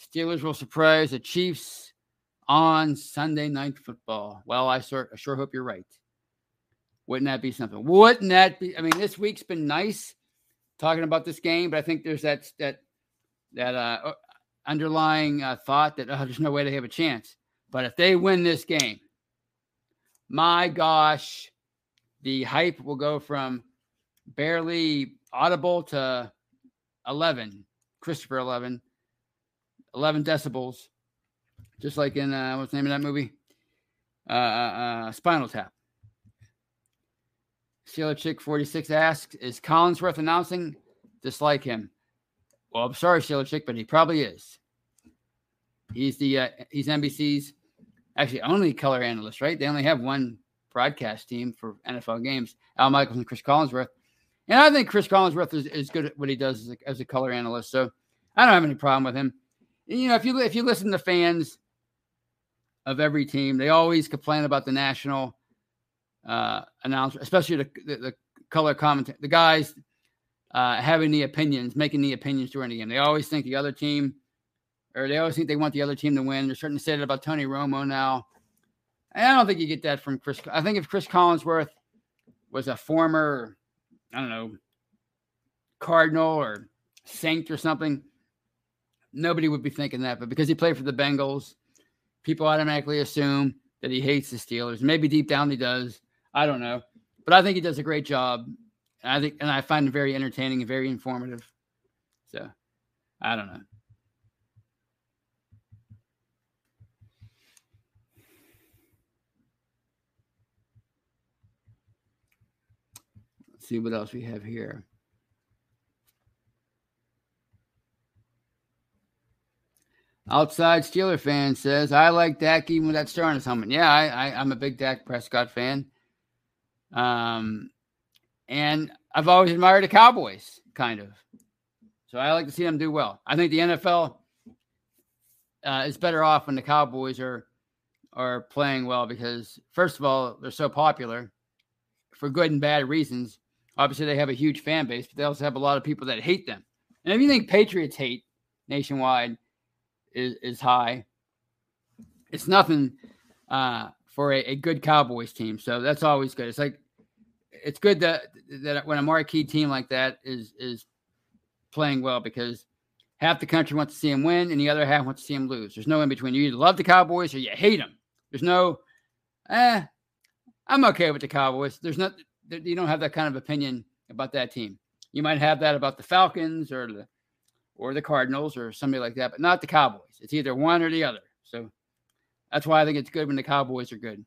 Steelers will surprise the Chiefs on Sunday night football. Well, I sure, I sure hope you're right. Wouldn't that be something? Wouldn't that be? I mean, this week's been nice talking about this game, but I think there's that that that uh, underlying uh, thought that oh, there's no way they have a chance. But if they win this game, my gosh, the hype will go from barely audible to 11, Christopher 11, 11 decibels, just like in uh, what's the name of that movie? Uh, uh, uh Spinal Tap. Steeler Chick 46 asks, Is Collinsworth announcing? Dislike him. Well, I'm sorry, Steeler Chick, but he probably is. He's the uh, he's NBC's actually only color analyst, right? They only have one broadcast team for NFL games. Al Michaels and Chris Collinsworth. And I think Chris Collinsworth is, is good at what he does as a, as a color analyst. So I don't have any problem with him. You know, if you if you listen to fans of every team, they always complain about the national uh, announcer, especially the, the, the color comment, the guys uh, having the opinions, making the opinions during the game. They always think the other team, or they always think they want the other team to win. They're starting to say that about Tony Romo now. And I don't think you get that from Chris. I think if Chris Collinsworth was a former, I don't know, Cardinal or Saint or something, nobody would be thinking that. But because he played for the Bengals, people automatically assume that he hates the Steelers. Maybe deep down he does. I don't know. But I think he does a great job and I think, and I find him very entertaining and very informative. So, I don't know. Let's see what else we have here. Outside Steeler fan says, I like Dak even without starting his helmet. Yeah, I, I, I'm a big Dak Prescott fan. Um, and I've always admired the Cowboys, kind of. So I like to see them do well. I think the NFL uh, is better off when the Cowboys are are playing well because first of all, they're so popular for good and bad reasons. Obviously, they have a huge fan base, but they also have a lot of people that hate them. And if you think Patriots hate nationwide is is high, it's nothing uh, for a, a good Cowboys team. So that's always good. It's like it's good that that when a marquee team like that is is playing well because half the country wants to see him win and the other half wants to see him lose. There's no in between. You either love the Cowboys or you hate them. There's no, eh, I'm okay with the Cowboys. There's not, you don't have that kind of opinion about that team. You might have that about the Falcons or the or the Cardinals or somebody like that, but not the Cowboys. It's either one or the other. So that's why I think it's good when the Cowboys are good.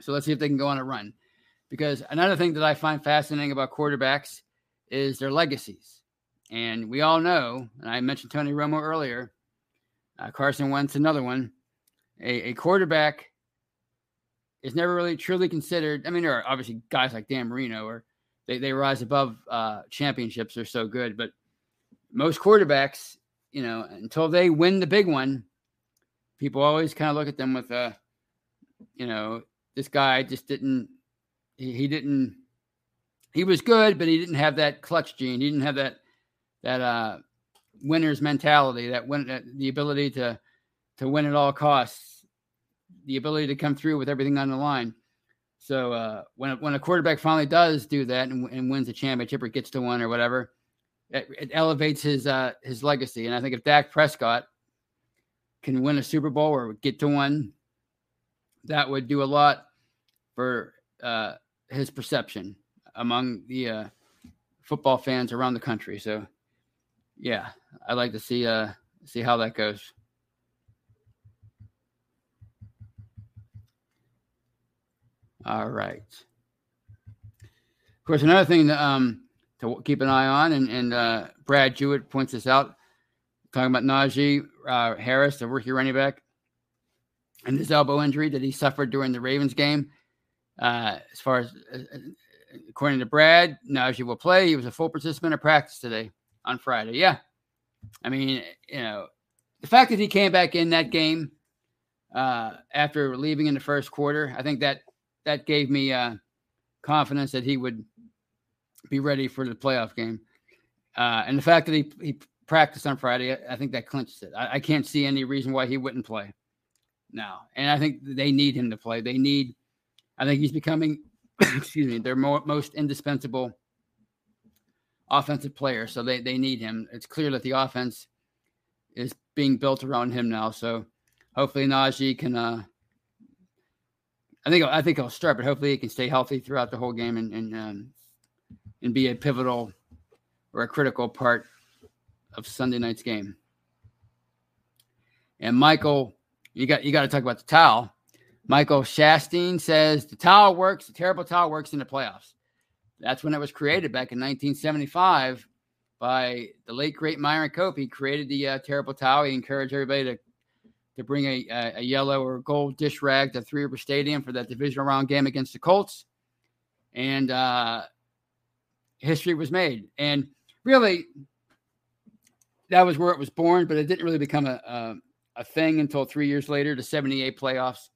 So let's see if they can go on a run. Because another thing that I find fascinating about quarterbacks is their legacies. And we all know, and I mentioned Tony Romo earlier, uh, Carson Wentz, another one. A, a, quarterback is never really truly considered. I mean, there are obviously guys like Dan Marino, or they, they rise above uh, championships. They're so good. But most quarterbacks, you know, until they win the big one, people always kind of look at them with a, you know, this guy just didn't he, he didn't he was good, but he didn't have that clutch gene. He didn't have that that uh winner's mentality, that win, that the ability to to win at all costs, the ability to come through with everything on the line. So uh, when when a quarterback finally does do that and, and wins a championship or gets to one or whatever, it, it elevates his uh, his legacy. And I think if Dak Prescott can win a Super Bowl or get to one, that would do a lot for uh, his perception among the uh, football fans around the country. So, yeah, I'd like to see uh, see how that goes. All right. Of course, another thing to, um, to keep an eye on, and, and uh, Brad Jewett points this out, talking about Najee uh, Harris, the rookie running back, and his elbow injury that he suffered during the Ravens game. Uh, as far as, uh, according to Brad, Najee will play. He was a full participant of practice today on Friday. Yeah. I mean, you know, the fact that he came back in that game uh, after leaving in the first quarter, I think that that gave me uh, confidence that he would be ready for the playoff game. Uh, and the fact that he, he practiced on Friday, I, think that clinches it. I, I, can't see any reason why he wouldn't play now. And I think they need him to play. They need, I think he's becoming, [COUGHS] excuse me, their more, most indispensable offensive player. So they, they need him. It's clear that the offense is being built around him now. So hopefully Najee can, uh, I think I think he'll start, but hopefully he can stay healthy throughout the whole game and and um, and be a pivotal or a critical part of Sunday night's game. And Michael, you got you got to talk about the towel. Michael Shasteen says the towel works. The terrible towel works in the playoffs. That's when it was created back in 1975 by the late great Myron Cope. He created the uh, terrible towel. He encouraged everybody to to bring a, a, yellow or gold dish rag to Three River Stadium for that divisional round game against the Colts. And uh, history was made. And really, that was where it was born, but it didn't really become a, a, a thing until three years later, the 78 playoffs,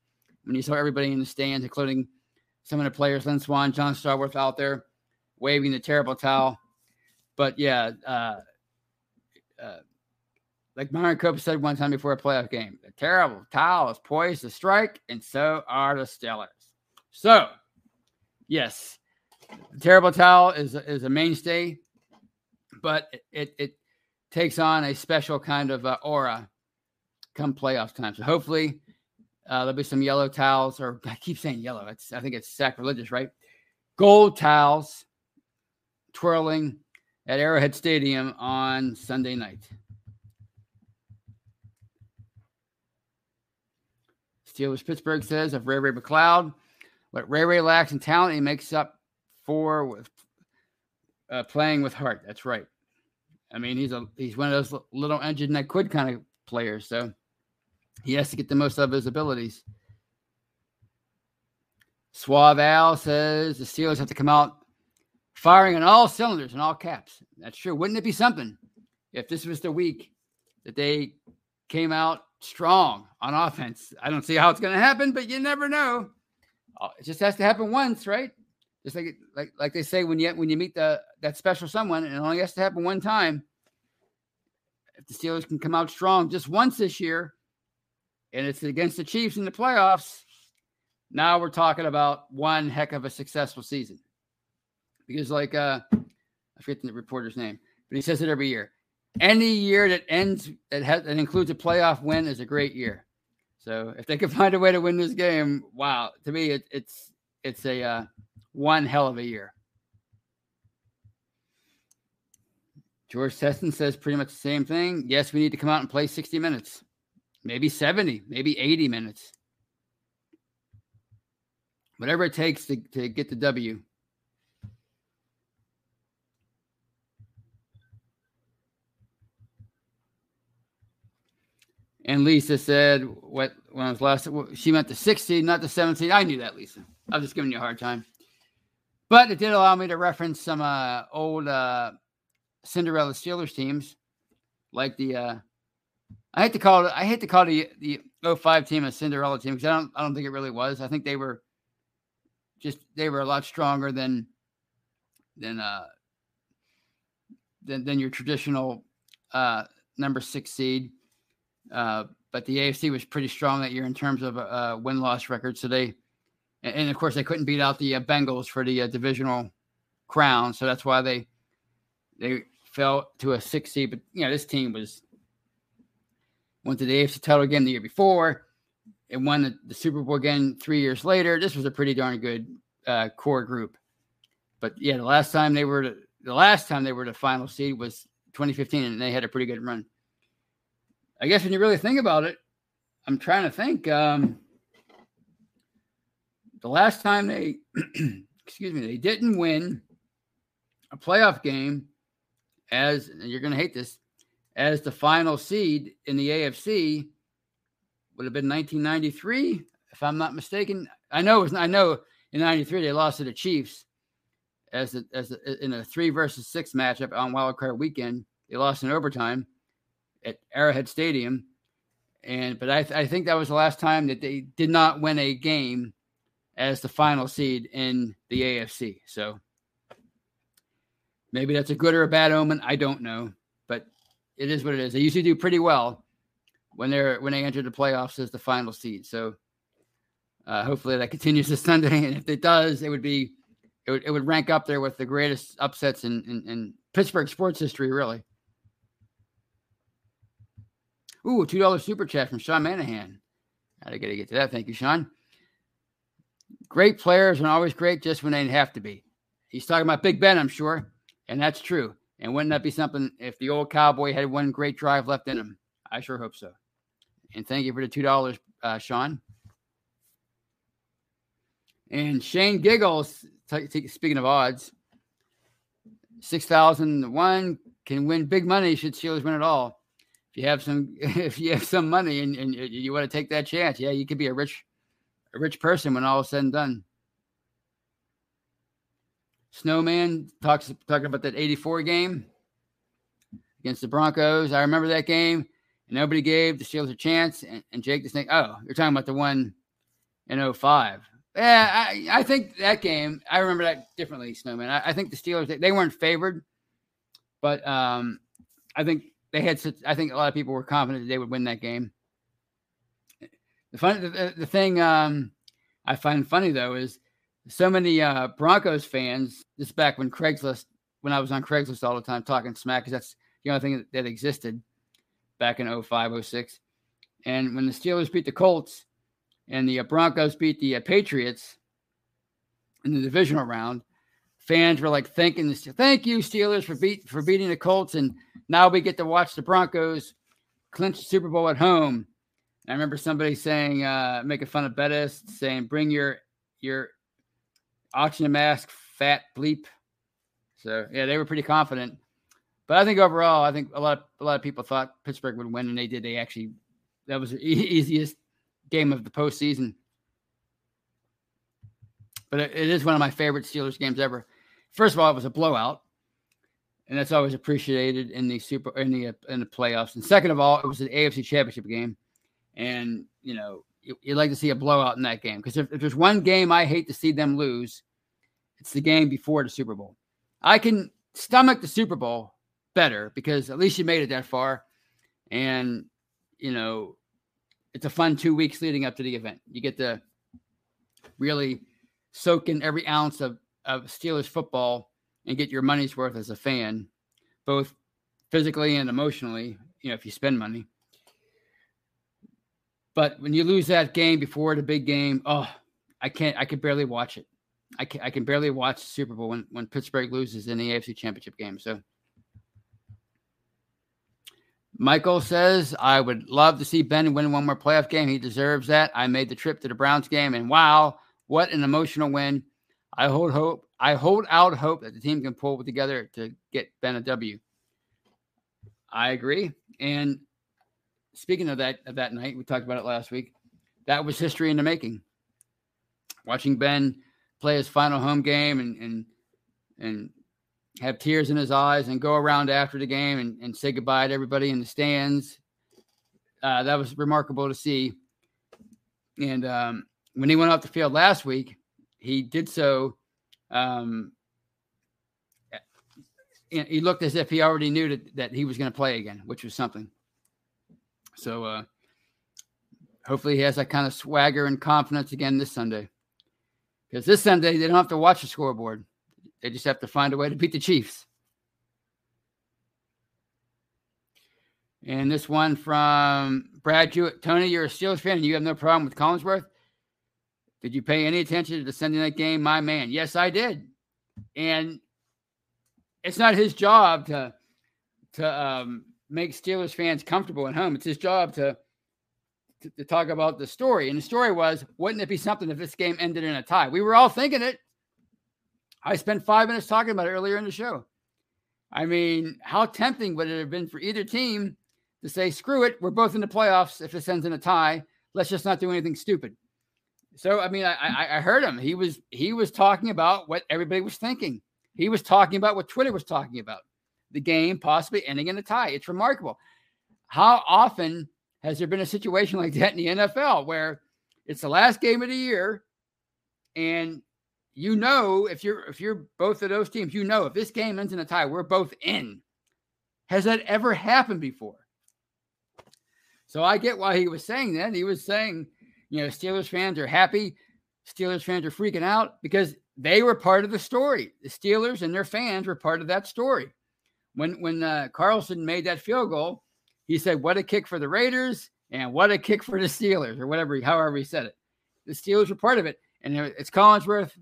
when you saw everybody in the stands, including some of the players, Lynn Swann, John Stallworth out there waving the terrible towel. But yeah, uh, uh, like Myron Cope said one time before a playoff game, the terrible towel is poised to strike, and so are the Steelers. So, yes, terrible towel is is a mainstay, but it it, takes on a special kind of uh, aura come playoff time. So hopefully, uh, there'll be some yellow towels, or [LAUGHS] I keep saying yellow. It's I think it's sacrilegious, right? Gold towels twirling at Arrowhead Stadium on Sunday night. Steelers Pittsburgh says of Ray Ray McCloud, what Ray Ray lacks in talent, he makes up for with uh, playing with heart. That's right. I mean, he's a he's one of those little engine that could kind of players. So he has to get the most of his abilities. Suave Al says the Steelers have to come out firing on all cylinders and all caps. That's true. Wouldn't it be something if this was the week that they came out strong on offense. I don't see how it's going to happen, but you never know. Uh, it just has to happen once, right? Just like like like they say when you when you meet the that special someone, and it only has to happen one time. If the Steelers can come out strong just once this year, and it's against the Chiefs in the playoffs, now we're talking about one heck of a successful season. Because like uh I forget the reporter's name, but he says it every year any year that ends that has that includes a playoff win is a great year. So if they can [LAUGHS] find a way to win this game, wow! To me, it, it's it's a uh, one hell of a year. George Teston says pretty much the same thing. Yes, we need to come out and play 60 minutes, maybe 70, maybe 80 minutes. Whatever it takes to, to get the W. And Lisa said, "What when I was last? She meant the 60, not the 17. I knew that, Lisa. I was just giving you a hard time, but it did allow me to reference some uh, old uh, Cinderella Steelers teams, like the. Uh, I hate to call it. I hate to call the the 05 team a Cinderella team because I don't. I don't think it really was. I think they were just they were a lot stronger than than uh than, than your traditional uh number six seed. Uh, but the AFC was pretty strong that year in terms of uh, win loss record. So they, and, and, of course, they couldn't beat out the uh, Bengals for the uh, divisional crown. So that's why they they fell to a six seed. But you know, this team was went to the AFC title again the year before and won the, the Super Bowl again three years later. This was a pretty darn good uh, core group. But yeah, the last time they were the last time they were the final seed was 2015, and they had a pretty good run. I guess when you really think about it, I'm trying to think. Um, the last time they, [CLEARS THROAT] excuse me, they didn't win a playoff game as you're going to hate this as the final seed in the AFC would have been 1993, if I'm not mistaken. I know it was, I know in '93 they lost to the Chiefs as a, as a, in a three versus six matchup on Wild Card Weekend. They lost in overtime at Arrowhead Stadium, and but I, th- I think that was the last time that they did not win a game as the final seed in the AFC. So maybe that's a good or a bad omen. I don't know, but it is what it is. They usually do pretty well when they're when they enter the playoffs as the final seed. So uh, hopefully that continues this [LAUGHS] Sunday, and if it does, it would be it would, it would rank up there with the greatest upsets in, in, in Pittsburgh sports history, really. Ooh, two dollar super chat from Sean Manahan. I gotta get to that. Thank you, Sean. Great players are always great just when they have to be. He's talking about Big Ben, I'm sure, and that's true. And wouldn't that be something if the old cowboy had one great drive left in him? I sure hope so. And thank you for the two dollars, uh, Sean. And Shane Giggles, t- t- speaking of odds, six thousand one can win big money. Should Steelers win it all? If you have some, [LAUGHS] if you have some money and, and you want to take that chance, yeah, you could be a rich, a rich person when all is said and done. Snowman talks talking about that '84 game against the Broncos. I remember that game. And nobody gave the Steelers a chance. And, and Jake the Snake, oh, you're talking about the one in 05. Yeah, I, I think that game, I remember that differently, Snowman. I, I think the Steelers, they, they, weren't favored, but um, I think they had such, I think a lot of people were confident that they would win that game. The fun, the, the thing um, I find funny though is so many uh, Broncos fans. This back when Craigslist, when I was on Craigslist all the time talking smack, because that's the only thing that, that existed back in 05, 06. And when the Steelers beat the Colts and the uh, Broncos beat the uh, Patriots in the divisional round, fans were like thanking the thank you Steelers for beat for beating the Colts, and now we get to watch the Broncos clinch the Super Bowl at home. And I remember somebody saying, uh, making fun of Bettis, saying, "Bring your your oxygen mask, fat bleep." So yeah, they were pretty confident. But I think overall, I think a lot of, a lot of people thought Pittsburgh would win, and they did. They actually that was the easiest game of the postseason. But it, it is one of my favorite Steelers games ever. First of all, it was a blowout, and that's always appreciated in the super in the in the playoffs. And second of all, it was an AFC Championship game, and you know you, would like to see a blowout in that game because if, if there's one game I hate to see them lose, it's the game before the Super Bowl. I can stomach the Super Bowl better because at least you made it that far. And, you know, it's a fun two weeks leading up to the event. You get to really soak in every ounce of, of Steelers football and get your money's worth as a fan, both physically and emotionally, you know, if you spend money. But when you lose that game before the big game, oh, I can't, I can barely watch it. I can, I can barely watch the Super Bowl when, when Pittsburgh loses in the AFC Championship game. So Michael says, I would love to see Ben win one more playoff game. He deserves that. I made the trip to the Browns game, and wow, what an emotional win. I hold hope. I hold out hope that the team can pull together to get Ben a W. I agree. And speaking of that of that night, we talked about it last week. That was history in the making. Watching Ben play his final home game and and and have tears in his eyes and go around after the game and, and say goodbye to everybody in the stands. Uh, that was remarkable to see. And um, when he went off the field last week, he did so um, he looked as if he already knew that, that he was going to play again, which was something. So uh, hopefully he has that kind of swagger and confidence again this Sunday. Because this Sunday they don't have to watch the scoreboard; they just have to find a way to beat the Chiefs. And this one from Brad Jewett. Tony, you're a Steelers fan and you have no problem with Collinsworth. Did you pay any attention to the Sunday night game, my man? Yes, I did. And it's not his job to to um, make Steelers fans comfortable at home. It's his job to, to, to talk about the story. And the story was, wouldn't it be something if this game ended in a tie? We were all thinking it. I spent five minutes talking about it earlier in the show. I mean, how tempting would it have been for either team to say, screw it, we're both in the playoffs if this ends in a tie. Let's just not do anything stupid. So I mean, I, I, I heard him. He was he was talking about what everybody was thinking. He was talking about what Twitter was talking about. The game possibly ending in a tie. It's remarkable. How often has there been a situation like that in the NFL where it's the last game of the year and you know if you're if you're both of those teams, you know if this game ends in a tie, we're both in. Has that ever happened before? So I get why he was saying that. He was saying, you know, Steelers fans are happy. Steelers fans are freaking out because they were part of the story. The Steelers and their fans were part of that story. When when uh, Carlson made that field goal, he said, "What a kick for the Raiders and what a kick for the Steelers," or whatever, however he said it. The Steelers were part of it, and it's Collinsworth.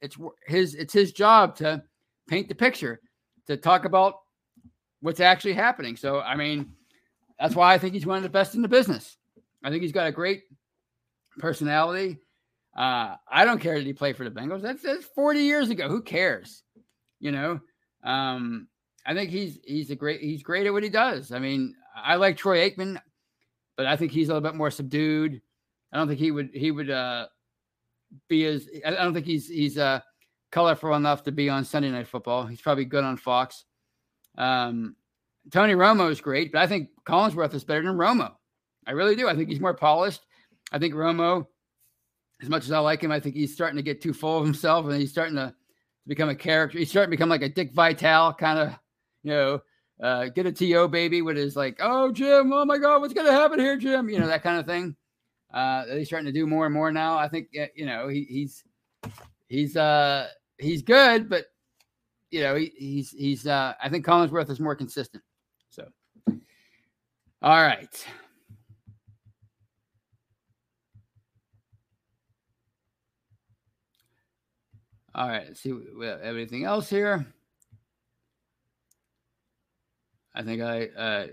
It's his it's his job to paint the picture, to talk about what's actually happening. So, I mean, that's why I think he's one of the best in the business. I think he's got a great personality. Uh, I don't care that he played for the Bengals. That's, that's 40 years ago. Who cares? You know, um, I think he's he's a great he's great at what he does. I mean, I like Troy Aikman, but I think he's a little bit more subdued. I don't think he would he would uh, be as I don't think he's he's uh, colorful enough to be on Sunday Night Football. He's probably good on Fox. Um, Tony Romo is great, but I think Collinsworth is better than Romo. I really do. I think he's more polished. I think Romo, as much as I like him, I think he's starting to get too full of himself and he's starting to, to become a character. He's starting to become like a Dick Vitale kind of, you know, uh, get a TO baby with his like, oh, Jim, oh my God, what's going to happen here, Jim? You know, that kind of thing. Uh, he's starting to do more and more now. I think, you know, he, he's, he's, uh, he's good, but, you know, he, he's, he's, uh, I think Collinsworth is more consistent. So, all right. All right, let's see we have anything else here. I think I uh,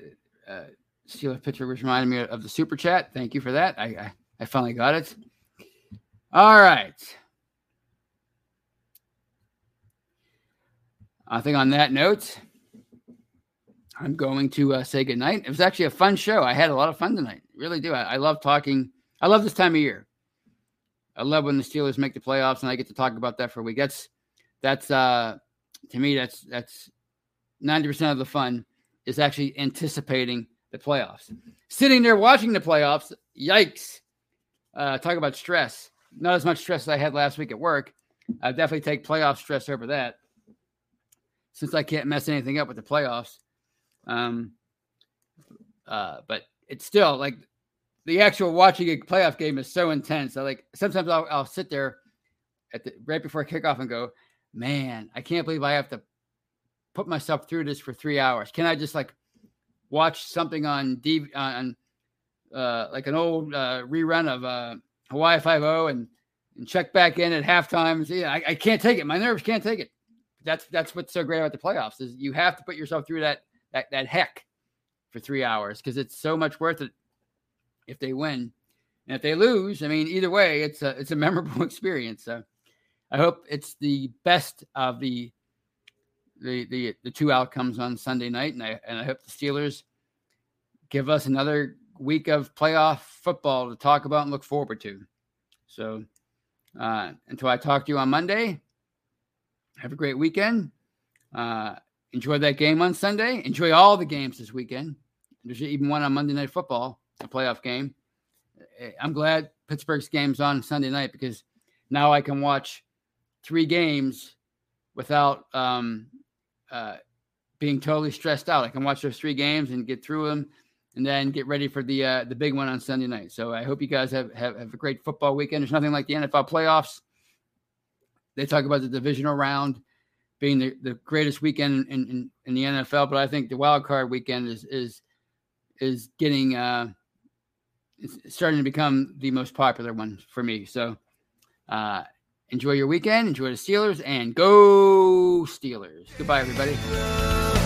uh Steelers picture which reminded me of the super chat. Thank you for that. I, I, I finally got it. All right. I think on that note, I'm going to uh, say goodnight. It was actually a fun show. I had a lot of fun tonight. Really do. I, I love talking. I love this time of year. I love when the Steelers make the playoffs and I get to talk about that for a week. That's that's uh to me that's that's 90% of the fun is actually anticipating the playoffs. Sitting there watching the playoffs, yikes. Uh talk about stress. Not as much stress as I had last week at work. I definitely take playoff stress over that. Since I can't mess anything up with the playoffs. Um, uh, but it's still like the actual watching a playoff game is so intense. I like sometimes I'll, I'll sit there at the right before kickoff and go, man, I can't believe I have to put myself through this for three hours. Can I just like watch something on D on uh, like an old uh, rerun of uh, Hawaii Five O and and check back in at halftime? Yeah, I, I can't take it. My nerves can't take it. That's that's what's so great about the playoffs is you have to put yourself through that that that heck for three hours because it's so much worth it if they win. And if they lose, I mean, either way, it's a it's a [LAUGHS] memorable experience. So I hope it's the best of the the the, the two outcomes on Sunday night, and I and I hope the Steelers give us another week of playoff football to talk about and look forward to. So uh, until I talk to you on Monday, have a great weekend. Uh, enjoy that game on Sunday. Enjoy all the games this weekend. There's even one on Monday Night Football, a playoff game. Eh, I'm glad Pittsburgh's game's on Sunday night because now I can watch three games without um, uh, being totally stressed out. I can watch those three games and get through them, and then get ready for the uh, the big one on Sunday night. So I hope you guys have, have have a great football weekend. There's nothing like the NFL playoffs. They talk about the divisional round being the, the greatest weekend in, in, in the NFL, but I think the wild card weekend is is is getting uh, starting to become the most popular one for me. So uh, enjoy your weekend, enjoy the Steelers, and go Steelers. Goodbye, everybody.